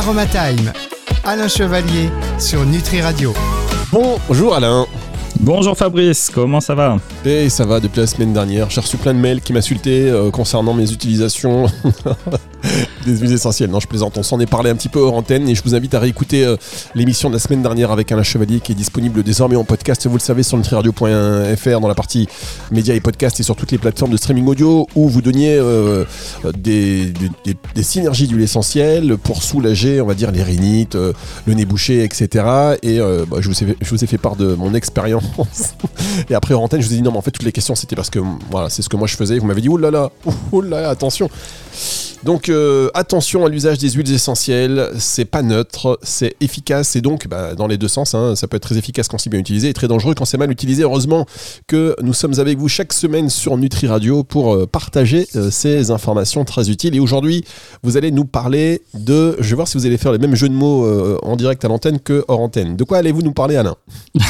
Aroma Time. Alain Chevalier sur Nutri Radio. Bonjour Alain. Bonjour Fabrice, comment ça va? Et ça va depuis la semaine dernière. J'ai reçu plein de mails qui m'insultaient euh, concernant mes utilisations des huiles essentielles. Non, je plaisante, on s'en est parlé un petit peu hors antenne et je vous invite à réécouter euh, l'émission de la semaine dernière avec Alain Chevalier qui est disponible désormais en podcast, vous le savez, sur nutriradio.fr dans la partie médias et podcasts et sur toutes les plateformes de streaming audio où vous donniez euh, des, des, synergies d'huile essentielle pour soulager, on va dire, les rhinites, le nez bouché, etc. Et bah, je, vous ai, fait part de mon expérience et après en antenne, je vous ai dit non, mais en fait, toutes les questions, c'était parce que voilà, c'est ce que moi je faisais. Vous m'avez dit, oulala, oulala, attention. Donc euh, attention à l'usage des huiles essentielles, c'est pas neutre, c'est efficace et donc bah, dans les deux sens, hein, ça peut être très efficace quand c'est bien utilisé et très dangereux quand c'est mal utilisé. Heureusement que nous sommes avec vous chaque semaine sur Nutri Radio pour euh, partager euh, ces informations très utiles. Et aujourd'hui, vous allez nous parler de, je vais voir si vous allez faire les mêmes jeux de mots en direct à l'antenne que hors antenne. De quoi allez-vous nous parler, Alain?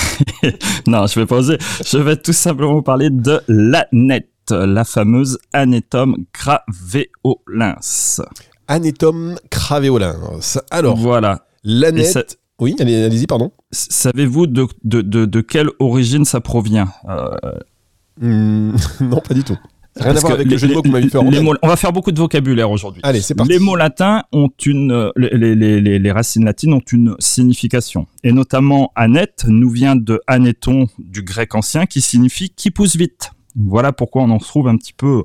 Non, je vais pas oser. Je vais tout simplement vous parler de la net la fameuse anétome cravéolins. Anétome cravéolins. Alors, voilà. L'aneth. Oui, allez-y, pardon. Savez-vous de, de, de, quelle origine ça provient euh, hmm, Non, pas du tout. Rien à voir avec les, jeu de mots que vous m'avez fait On va faire beaucoup de vocabulaire aujourd'hui. Allez, c'est parti. Les mots latins ont une, les, les, les, racines latines ont une signification. Et notamment, aneth nous vient de anéton du grec ancien qui signifie qui pousse vite. Voilà pourquoi on en retrouve un petit peu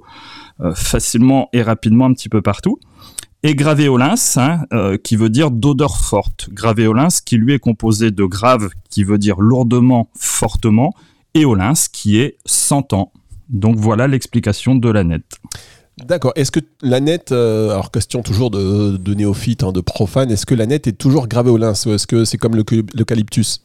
euh, facilement et rapidement un petit peu partout. Et gravéolins, hein, euh, qui veut dire d'odeur forte. Gravéolins, qui lui est composé de grave, qui veut dire lourdement, fortement, et olins, qui est sentant. Donc voilà l'explication de la nette. D'accord. Est-ce que la nette, euh, alors question toujours de, néophyte, hein, de profane, est-ce que la nette est toujours gravéolins ou est-ce que c'est comme l'eucalyptus?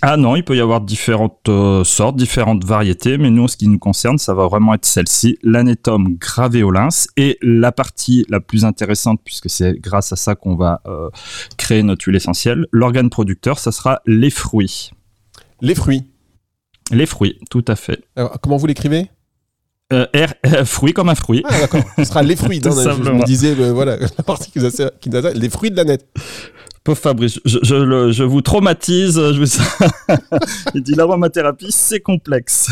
Ah non, il peut y avoir différentes euh, sortes, différentes variétés, mais nous, en ce qui nous concerne, ça va vraiment être celle-ci, l'anétome gravéolins. Et la partie la plus intéressante, puisque c'est grâce à ça qu'on va euh, créer notre huile essentielle, l'organe producteur, ça sera les fruits. Les fruits Les fruits, tout à fait. Alors, comment vous l'écrivez? Euh, R, fruit comme un fruit. Ah, d'accord. Ce sera les fruits. je, je, me disais, voilà, la partie qui nous les fruits de la nette. Pauvre Fabrice, je, je, vous traumatise. Je Il dit l'aromathérapie, c'est complexe.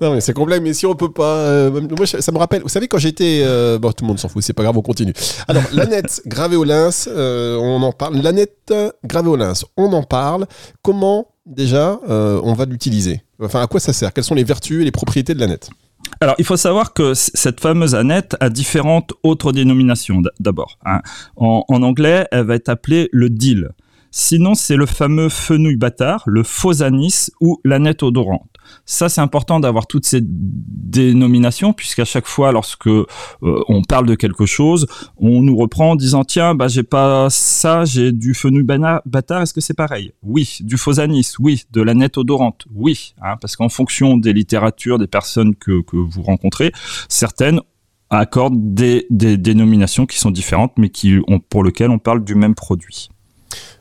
non, mais c'est complexe, mais si on peut pas. Euh, moi, ça me rappelle. Vous savez, quand j'étais. Euh, bon, tout le monde s'en fout, c'est pas grave, on continue. Alors, l'aneth gravéolins, euh, on en parle. L'aneth gravéolins, on en parle. Comment, déjà, on va l'utiliser? Enfin, à quoi ça sert? Quelles sont les vertus et les propriétés de l'aneth alors, il faut savoir que cette fameuse aneth a différentes autres dénominations d'abord. Hein. En, anglais, elle va être appelée le dill. Sinon, c'est le fameux fenouil bâtard, le faux anis ou l'aneth odorante. Ça, c'est important d'avoir toutes ces dénominations, puisqu'à chaque fois, lorsque euh, on parle de quelque chose, on nous reprend en disant tiens, bah j'ai pas ça, j'ai du fenouil bâtard, est-ce que c'est pareil? Oui, du faux anis, oui, de la nette odorante, oui, hein, parce qu'en fonction des littératures, des personnes que, vous rencontrez, certaines accordent des, dénominations qui sont différentes, mais pour lesquelles on parle du même produit.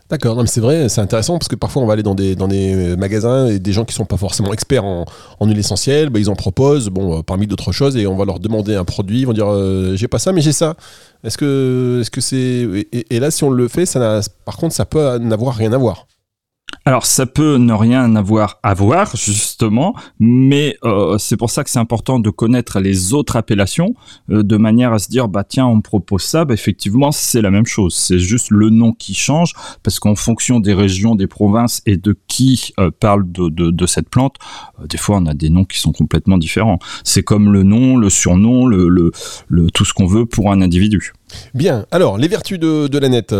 D'accord, non mais c'est vrai, c'est intéressant parce que parfois on va aller dans des, dans des euh, magasins et des gens qui sont pas forcément experts en, en huile essentielle, bah, ils en proposent, bon, euh, parmi d'autres choses, et on va leur demander un produit, ils vont dire euh, j'ai pas ça mais j'ai ça. Est-ce que est-ce que c'est et, et, là si on le fait, ça par contre ça peut n'avoir rien à voir. Alors ça peut ne rien avoir à voir justement, mais euh, c'est pour ça que c'est important de connaître les autres appellations euh, de manière à se dire bah tiens on propose ça, bah, effectivement c'est la même chose, c'est juste le nom qui change parce qu'en fonction des régions, des provinces et de qui euh, parle de, de, cette plante, des fois on a des noms qui sont complètement différents. C'est comme le nom, le surnom, le, le, tout ce qu'on veut pour un individu. Bien, alors les vertus de, de la nette,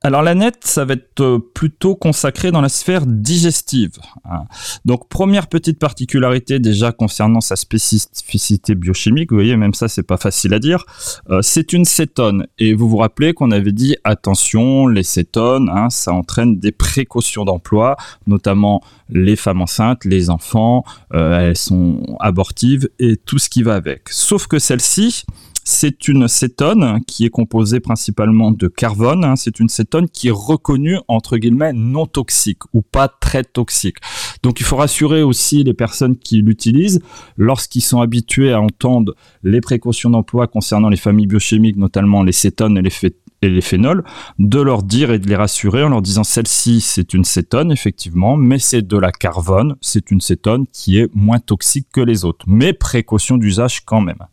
alors la nette, ça va être euh, plutôt consacré dans la sphère digestive. Hein. Donc première petite particularité déjà concernant sa spécificité biochimique, vous voyez même ça c'est pas facile à dire, euh, c'est une cétone. Et vous vous rappelez qu'on avait dit attention, les cétones, hein, ça entraîne des précautions d'emploi, notamment les femmes enceintes, les enfants, euh, elles sont abortives et tout ce qui va avec. Sauf que celle-ci, c'est une cétone qui est composée principalement de carbone. Hein. C'est une cétone qui est reconnue entre guillemets non toxique ou pas très toxique. Donc il faut rassurer aussi les personnes qui l'utilisent lorsqu'ils sont habitués à entendre les précautions d'emploi concernant les familles biochimiques, notamment les cétones et les, phénols, de leur dire et de les rassurer en leur disant celle-ci c'est une cétone effectivement, mais c'est de la carbone, c'est une cétone qui est moins toxique que les autres, mais précaution d'usage quand même.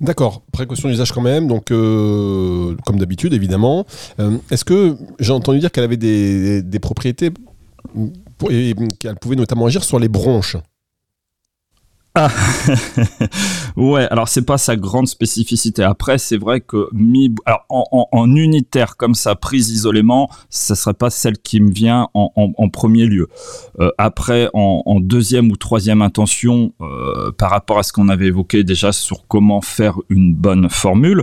D'accord, précaution d'usage quand même, donc euh, comme d'habitude évidemment. Euh, est-ce que j'ai entendu dire qu'elle avait des, des propriétés et qu'elle pouvait notamment agir sur les bronches? Ah ouais, alors c'est pas sa grande spécificité. Après, c'est vrai que mi, alors en, unitaire comme ça, prise isolément, ça serait pas celle qui me vient en, premier lieu. Euh, après, en, deuxième ou troisième intention, euh, par rapport à ce qu'on avait évoqué déjà sur comment faire une bonne formule,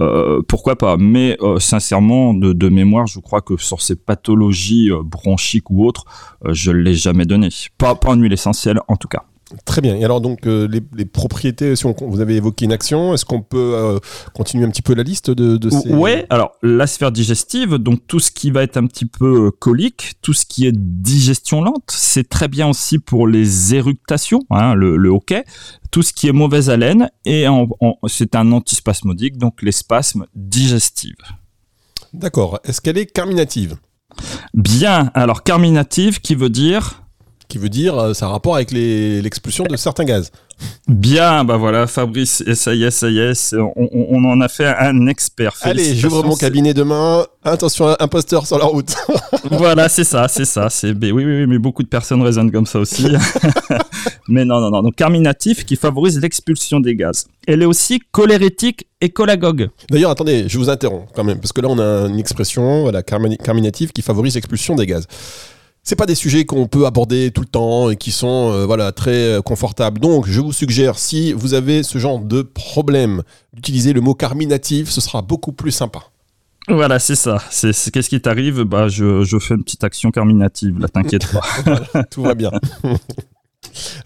euh, pourquoi pas. Mais sincèrement, de, mémoire, je crois que sur ces pathologies bronchiques ou autres, je l'ai jamais donné. Pas, pas en huile essentielle, en tout cas. Très bien. Et alors donc euh, les, propriétés, si on, vous avez évoqué une action, est-ce qu'on peut euh, continuer un petit peu la liste de, de ces... Ouais. Alors la sphère digestive, donc tout ce qui va être un petit peu euh, colique, tout ce qui est digestion lente, c'est très bien aussi pour les éructations, hein, le, le, hockey, tout ce qui est mauvaise haleine et c'est un antispasmodique, donc les spasmes digestifs. D'accord. Est-ce qu'elle est carminative? Bien. Alors carminative, qui veut dire qui veut dire euh, ça a rapport avec l'expulsion de certains gaz. Bien, bah voilà, Fabrice, ça y est, ça y est, on, en a fait un expert. Allez, j'ouvre mon cabinet demain. Attention, imposteur sur la route. voilà, c'est ça, c'est ça. C'est oui, oui, oui, mais beaucoup de personnes raisonnent comme ça aussi. mais non, non, non. Donc carminatif qui favorise l'expulsion des gaz. Elle est aussi cholérétique et cholagogue. D'ailleurs, attendez, je vous interromps quand même, parce que là, on a une expression, voilà, carminative qui favorise l'expulsion des gaz c'est pas des sujets qu'on peut aborder tout le temps et qui sont euh, voilà très euh, confortables. Donc, je vous suggère, si vous avez ce genre de problème, d'utiliser le mot carminatif, ce sera beaucoup plus sympa. Voilà, c'est ça. C'est, qu'est-ce qui t'arrive? Bah, je, je, fais une petite action carminative. Là, t'inquiète pas. tout va bien.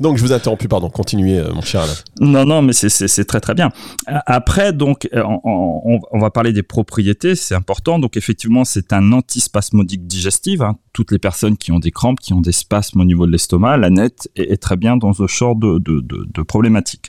Donc je vous ai interrompu, pardon, continuez euh, mon cher. Non, non, mais c'est très très bien. Après, donc, euh, on, va parler des propriétés, c'est important. Donc effectivement, c'est un antispasmodique digestif. Hein. Toutes les personnes qui ont des crampes, qui ont des spasmes au niveau de l'estomac, la nette est, très bien dans ce genre de, de, problématiques.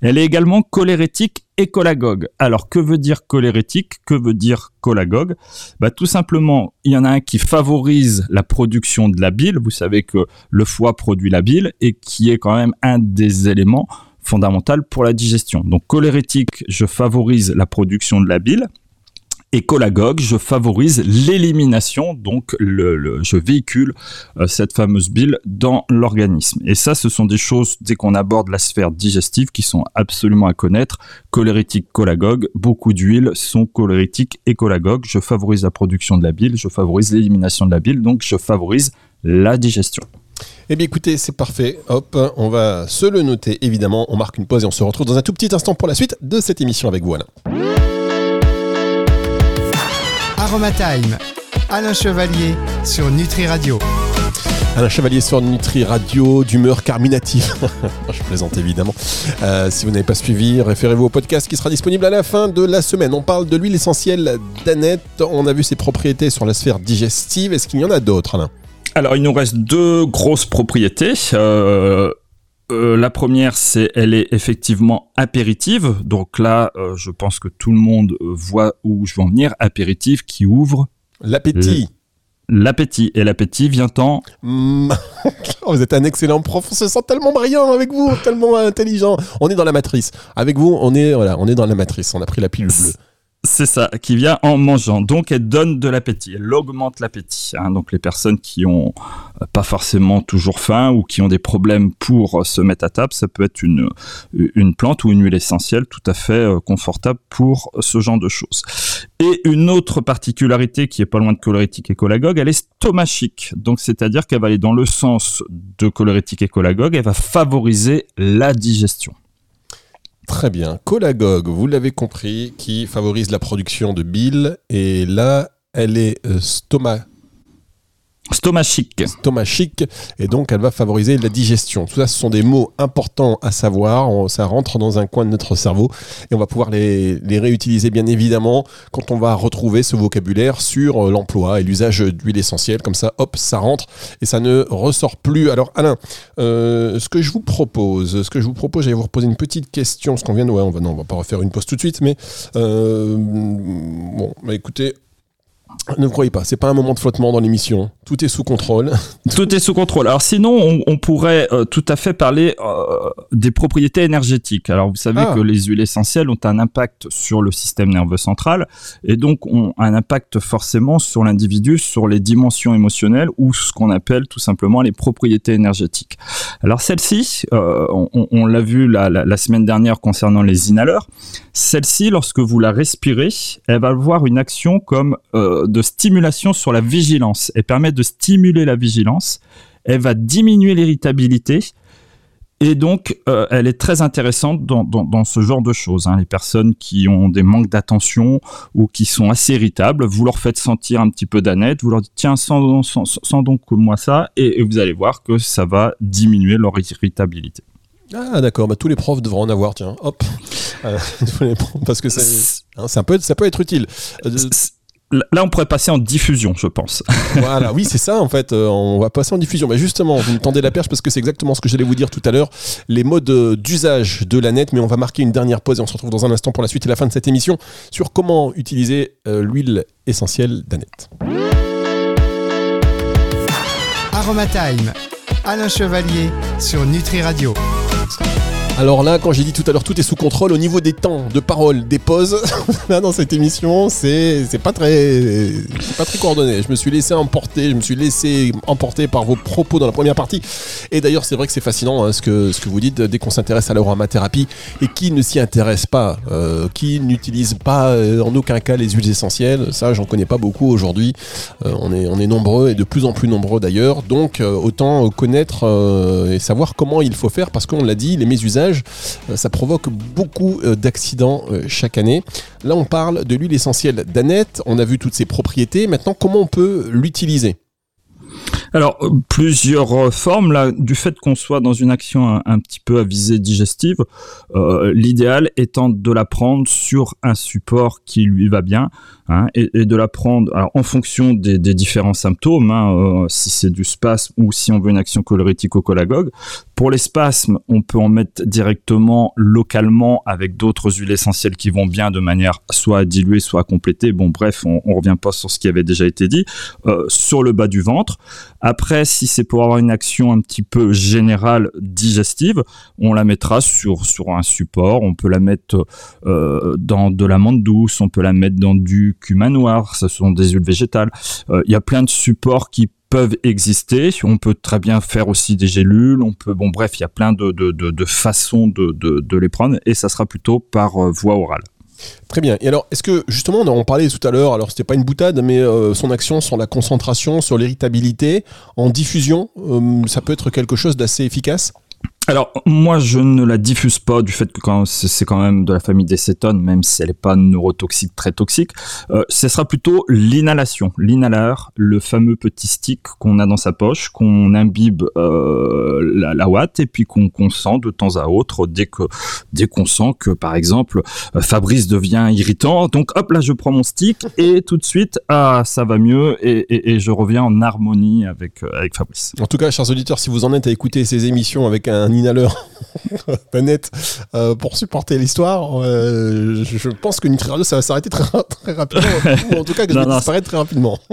Elle est également cholérétique et cholagogue. Alors, que veut dire cholérétique? Que veut dire cholagogue bah, Tout simplement, il y en a un qui favorise la production de la bile. Vous savez que le foie produit la bile et qui est quand même un des éléments fondamentaux pour la digestion. Donc, cholérétique, je favorise la production de la bile et cholagogue, je favorise l'élimination, donc je véhicule euh, cette fameuse bile dans l'organisme. Et ça, ce sont des choses, dès qu'on aborde la sphère digestive, qui sont absolument à connaître. Cholérétique, cholagogue, beaucoup d'huiles sont cholérétiques et cholagogues. Je favorise la production de la bile, je favorise l'élimination de la bile, donc je favorise la digestion. Eh bien écoutez, c'est parfait. Hop, on va se le noter évidemment. On marque une pause et on se retrouve dans un tout petit instant pour la suite de cette émission avec vous, Alain. Aromatime, Alain Chevalier sur Nutri Radio. Alain Chevalier sur Nutri Radio, d'humeur carminative. Je plaisante évidemment. Euh, si vous n'avez pas suivi, référez-vous au podcast qui sera disponible à la fin de la semaine. On parle de l'huile essentielle d'Annette. On a vu ses propriétés sur la sphère digestive. Est-ce qu'il y en a d'autres, Alain? Alors, il nous reste deux grosses propriétés. Euh, euh, la première, c'est elle est effectivement apéritive. Donc là, euh, je pense que tout le monde euh, voit où je veux en venir. Apéritive qui ouvre l'appétit. L'appétit. Et l'appétit vient en. Mm. vous êtes un excellent prof. On se sent tellement brillant avec vous, tellement intelligent. On est dans la matrice. Avec vous, on est voilà, on est dans la matrice. On a pris la pilule bleue. C'est ça, qui vient en mangeant. Donc elle donne de l'appétit, elle augmente l'appétit. Hein. Donc les personnes qui ont pas forcément toujours faim ou qui ont des problèmes pour euh, se mettre à table, ça peut être une, une plante ou une huile essentielle tout à fait euh, confortable pour ce genre de choses. Et une autre particularité qui est pas loin de cholérétique et cholagogue, elle est stomachique. Donc c'est-à-dire qu'elle va aller dans le sens de cholérétique et cholagogue, elle va favoriser la digestion. Très bien. Cholagogue, vous l'avez compris, qui favorise la production de bile. Et là, elle est euh, stomac. Stomachique. Stomachique, et donc elle va favoriser la digestion. Tout ça, ce sont des mots importants à savoir. Ça rentre dans un coin de notre cerveau et on va pouvoir les, réutiliser bien évidemment quand on va retrouver ce vocabulaire sur euh, l'emploi et l'usage d'huile essentielle. Comme ça, hop, ça rentre et ça ne ressort plus. Alors Alain, euh, ce que je vous propose, ce que je vous propose, j'allais vous reposer une petite question, parce qu'on vient de, ouais, on va, non, on va pas refaire une pause tout de suite, mais euh, bon, bah écoutez. Ne croyez pas, c'est pas un moment de flottement dans l'émission. Tout est sous contrôle. Tout est sous contrôle. Alors sinon, on, on pourrait euh, tout à fait parler euh, des propriétés énergétiques. Alors vous savez Ah. que les huiles essentielles ont un impact sur le système nerveux central et donc ont un impact forcément sur l'individu, sur les dimensions émotionnelles ou ce qu'on appelle tout simplement les propriétés énergétiques. Alors celle-ci, euh, on, on- on l'a vu la, la- la semaine dernière concernant les inhaleurs, celle-ci, lorsque vous la respirez, elle va avoir une action comme euh, de stimulation sur la vigilance. Elle permet de stimuler la vigilance. Elle va diminuer l'irritabilité. Et donc, euh, elle est très intéressante dans, dans, dans ce genre de choses. hein. Les personnes qui ont des manques d'attention ou qui sont assez irritables, vous leur faites sentir un petit peu d'aneth, vous leur dites tiens, sens, sens- sens donc moi ça, et, et vous allez voir que ça va diminuer leur irritabilité. Ah d'accord, bah, tous les profs devraient en avoir, tiens, hop. Euh, parce que c'est- hein, ça, peut, ça peut être utile. Là, on pourrait passer en diffusion, je pense. voilà, oui, c'est ça en fait. euh, on va passer en diffusion. Mais justement, vous me tendez la perche parce que c'est exactement ce que j'allais vous dire tout à l'heure. Les modes euh, d'usage de la net. Mais on va marquer une dernière pause et on se retrouve dans un instant pour la suite et la fin de cette émission sur comment utiliser euh, l'huile essentielle d'Annette. Aromatime. Alain Chevalier sur Nutri Radio. Alors là, quand j'ai dit tout à l'heure, tout est sous contrôle au niveau des temps de parole, des pauses. là, dans cette émission, c'est pas très pas très coordonné. Je me suis laissé emporter, je me suis laissé emporter par vos propos dans la première partie. Et d'ailleurs, c'est vrai que c'est fascinant hein, ce que ce que vous dites dès qu'on s'intéresse à l'aromathérapie et qui ne s'y intéresse pas, euh, qui n'utilise pas euh, en aucun cas les huiles essentielles. Ça, j'en connais pas beaucoup aujourd'hui. Euh, on est on est nombreux et de plus en plus nombreux d'ailleurs. Donc autant connaître et savoir comment il faut faire parce qu'on l'a dit, les mésusages euh, ça provoque beaucoup euh, d'accidents euh, chaque année. Là, on parle de l'huile essentielle d'Annette. On a vu toutes ses propriétés. Maintenant, comment on peut l'utiliser? Alors, plusieurs formes, là, du fait qu'on soit dans une action un, petit peu à visée digestive, l'idéal étant de la prendre sur un support qui lui va bien, hein, et, de la prendre alors, en fonction des, différents symptômes, hein, euh, si c'est du spasme ou si on veut une action cholérétique au cholagogue. Pour les spasmes, on peut en mettre directement localement avec d'autres huiles essentielles qui vont bien de manière soit à diluer, soit à compléter. Bon, bref, on, on revient pas sur ce qui avait déjà été dit. Euh, sur le bas du ventre. Après, si c'est pour avoir une action un petit peu générale digestive, on la mettra sur, un support. On peut la mettre euh, dans de l'amande douce, on peut la mettre dans du cumin noir, ce sont des huiles végétales. Euh, Il y a plein de supports qui peuvent exister. On peut très bien faire aussi des gélules. On peut, bon, bref, il y a plein de, façons de, les prendre et ça sera plutôt par euh, voie orale. Très bien. Et alors, est-ce que justement, on en parlait tout à l'heure, alors c'était pas une boutade, mais euh, son action sur la concentration, sur l'irritabilité, en diffusion, ça peut être quelque chose d'assez efficace? Alors, moi, je ne la diffuse pas du fait que quand c'est quand même de la famille des cétones, même si elle n'est pas neurotoxique, très toxique. Euh, ce sera plutôt l'inhalation. L'inhaleur, le fameux petit stick qu'on a dans sa poche, qu'on imbibe euh, la, la ouate et puis qu'on qu'on sent de temps à autre dès que dès qu'on sent que, par exemple, euh, Fabrice devient irritant. Donc, hop, là, je prends mon stick et tout de suite, ah, ça va mieux et, et- et je reviens en harmonie avec, euh, avec Fabrice. En tout cas, chers auditeurs, si vous en êtes à écouter ces émissions avec un inhaleur d'Annette euh, pour supporter l'histoire, euh, je je pense que Nutri Radio, ça va s'arrêter très, très rapidement. Ou en tout cas, que je Non, vais non, disparaître très rapidement.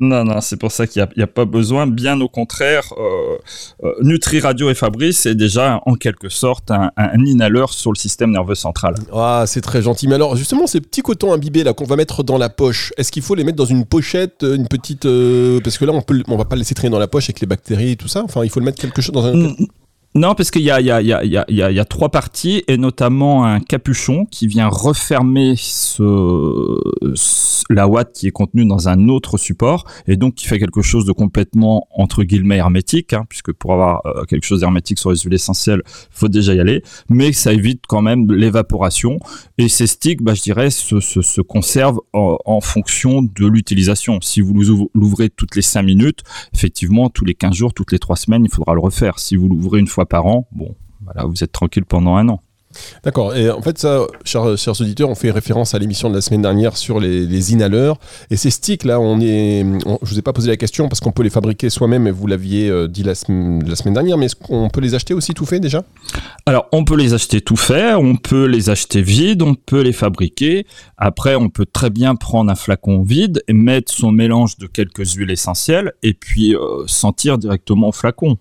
Non, non, c'est pour ça qu'il n'y a, pas besoin. Bien au contraire, euh, euh, Nutri Radio et Fabrice, c'est déjà en quelque sorte un, un inhaleur sur le système nerveux central. Ah, c'est très gentil. Mais alors, justement, ces petits cotons imbibés là qu'on va mettre dans la poche, est-ce qu'il faut les mettre dans une pochette, une petite, parce que là, on peut, on va pas le laisser traîner dans la poche avec les bactéries et tout ça. Enfin, il faut le mettre quelque chose dans un. Non, parce qu'il y a, il il il il trois parties, et notamment un capuchon qui vient refermer la ouate qui est contenue dans un autre support, et donc qui fait quelque chose de complètement, entre guillemets, hermétique, hein, puisque pour avoir euh, quelque chose d'hermétique sur les huiles essentielles, faut déjà y aller, mais ça évite quand même l'évaporation, et ces sticks, bah, je dirais, se conservent en, en, fonction de l'utilisation. Si vous l'ouvrez toutes les 5 minutes, effectivement, tous les 15 jours, toutes les 3 semaines, il faudra le refaire. Si vous l'ouvrez une fois par an, bon, voilà, vous êtes tranquille pendant un an. D'accord. Et en fait, ça, chers, chers, auditeurs, on fait référence à l'émission de la semaine dernière sur les, les inhaleurs. Et ces sticks, là, on est. On, je vous ai pas posé la question parce qu'on peut les fabriquer soi-même, et vous l'aviez euh, dit la, la, semaine dernière, mais est-ce qu'on peut les acheter aussi tout fait déjà? Alors, on peut les acheter tout fait, on peut les acheter vides, on peut les fabriquer. Après, on peut très bien prendre un flacon vide et mettre son mélange de quelques huiles essentielles et puis euh, sentir directement au flacon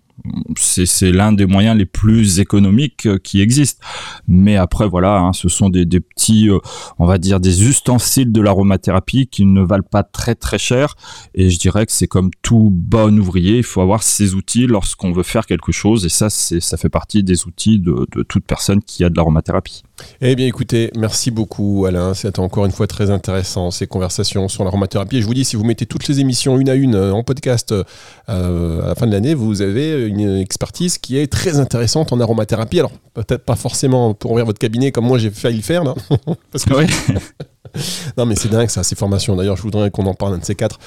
c'est l'un des moyens les plus économiques euh, qui existent. Mais après, voilà, hein, ce sont des, petits, euh, on va dire, des ustensiles de l'aromathérapie qui ne valent pas très très cher. Et je dirais que c'est comme tout bon ouvrier, il faut avoir ses outils lorsqu'on veut faire quelque chose. Et ça, ça fait partie des outils de toute personne qui a de l'aromathérapie. Eh bien, écoutez, merci beaucoup, Alain. C'était encore une fois très intéressant ces conversations sur l'aromathérapie. Et je vous dis, si vous mettez toutes les émissions une à une euh, en podcast euh, à la fin de l'année, vous avez une expertise qui est très intéressante en aromathérapie. Alors, peut-être pas forcément pour ouvrir votre cabinet comme moi j'ai failli le faire, là. Parce que oui. non, mais c'est dingue ça, ces formations. D'ailleurs, je voudrais qu'on en parle un de ces quatre.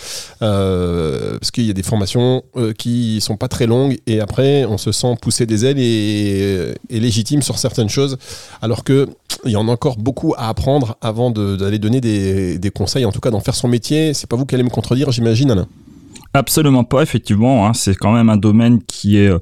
Euh, parce qu'il y a des formations euh, qui sont pas très longues et après, on se sent pousser des ailes et, et légitime sur certaines choses. Alors que il y en a encore beaucoup à apprendre avant d'aller donner des, des, conseils, en tout cas d'en faire son métier. C'est pas vous qui allez me contredire, j'imagine, Alain. Absolument pas, effectivement. Hein, c'est quand même un domaine qui est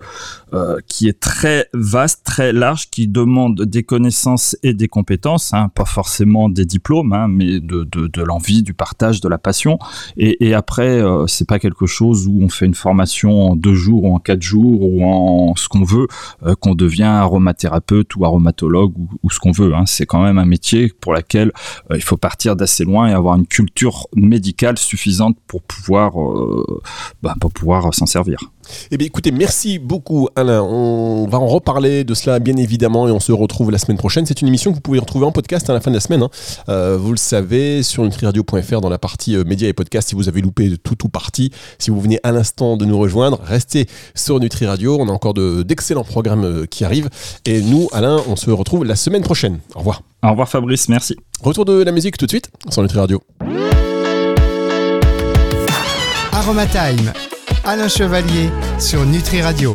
euh, qui est très vaste, très large, qui demande des connaissances et des compétences, hein, pas forcément des diplômes, hein, mais de, de, de l'envie, du partage, de la passion. Et, et après, euh, c'est pas quelque chose où on fait une formation en deux jours ou en quatre jours ou en ce qu'on veut, euh, qu'on devient aromathérapeute ou aromatologue ou, ou ce qu'on veut. Hein. C'est quand même un métier pour lequel euh, il faut partir d'assez loin et avoir une culture médicale suffisante pour pouvoir euh, bah, pour pouvoir s'en servir. Eh bien, écoutez, merci beaucoup, Alain. On va en reparler de cela, bien évidemment, et on se retrouve la semaine prochaine. C'est une émission que vous pouvez retrouver en podcast à la fin de la semaine. Hein. Euh, vous le savez, sur nutriradio.fr, dans la partie euh, médias et podcasts, si vous avez loupé tout tout parti, si vous venez à l'instant de nous rejoindre, restez sur Nutri Radio. On a encore d'excellents de, programmes euh, qui arrivent. Et nous, Alain, on se retrouve la semaine prochaine. Au revoir. Au revoir, Fabrice. Merci. Retour de la musique tout de suite sur Nutri Radio. Aromatime. Alain Chevalier sur Nutri Radio.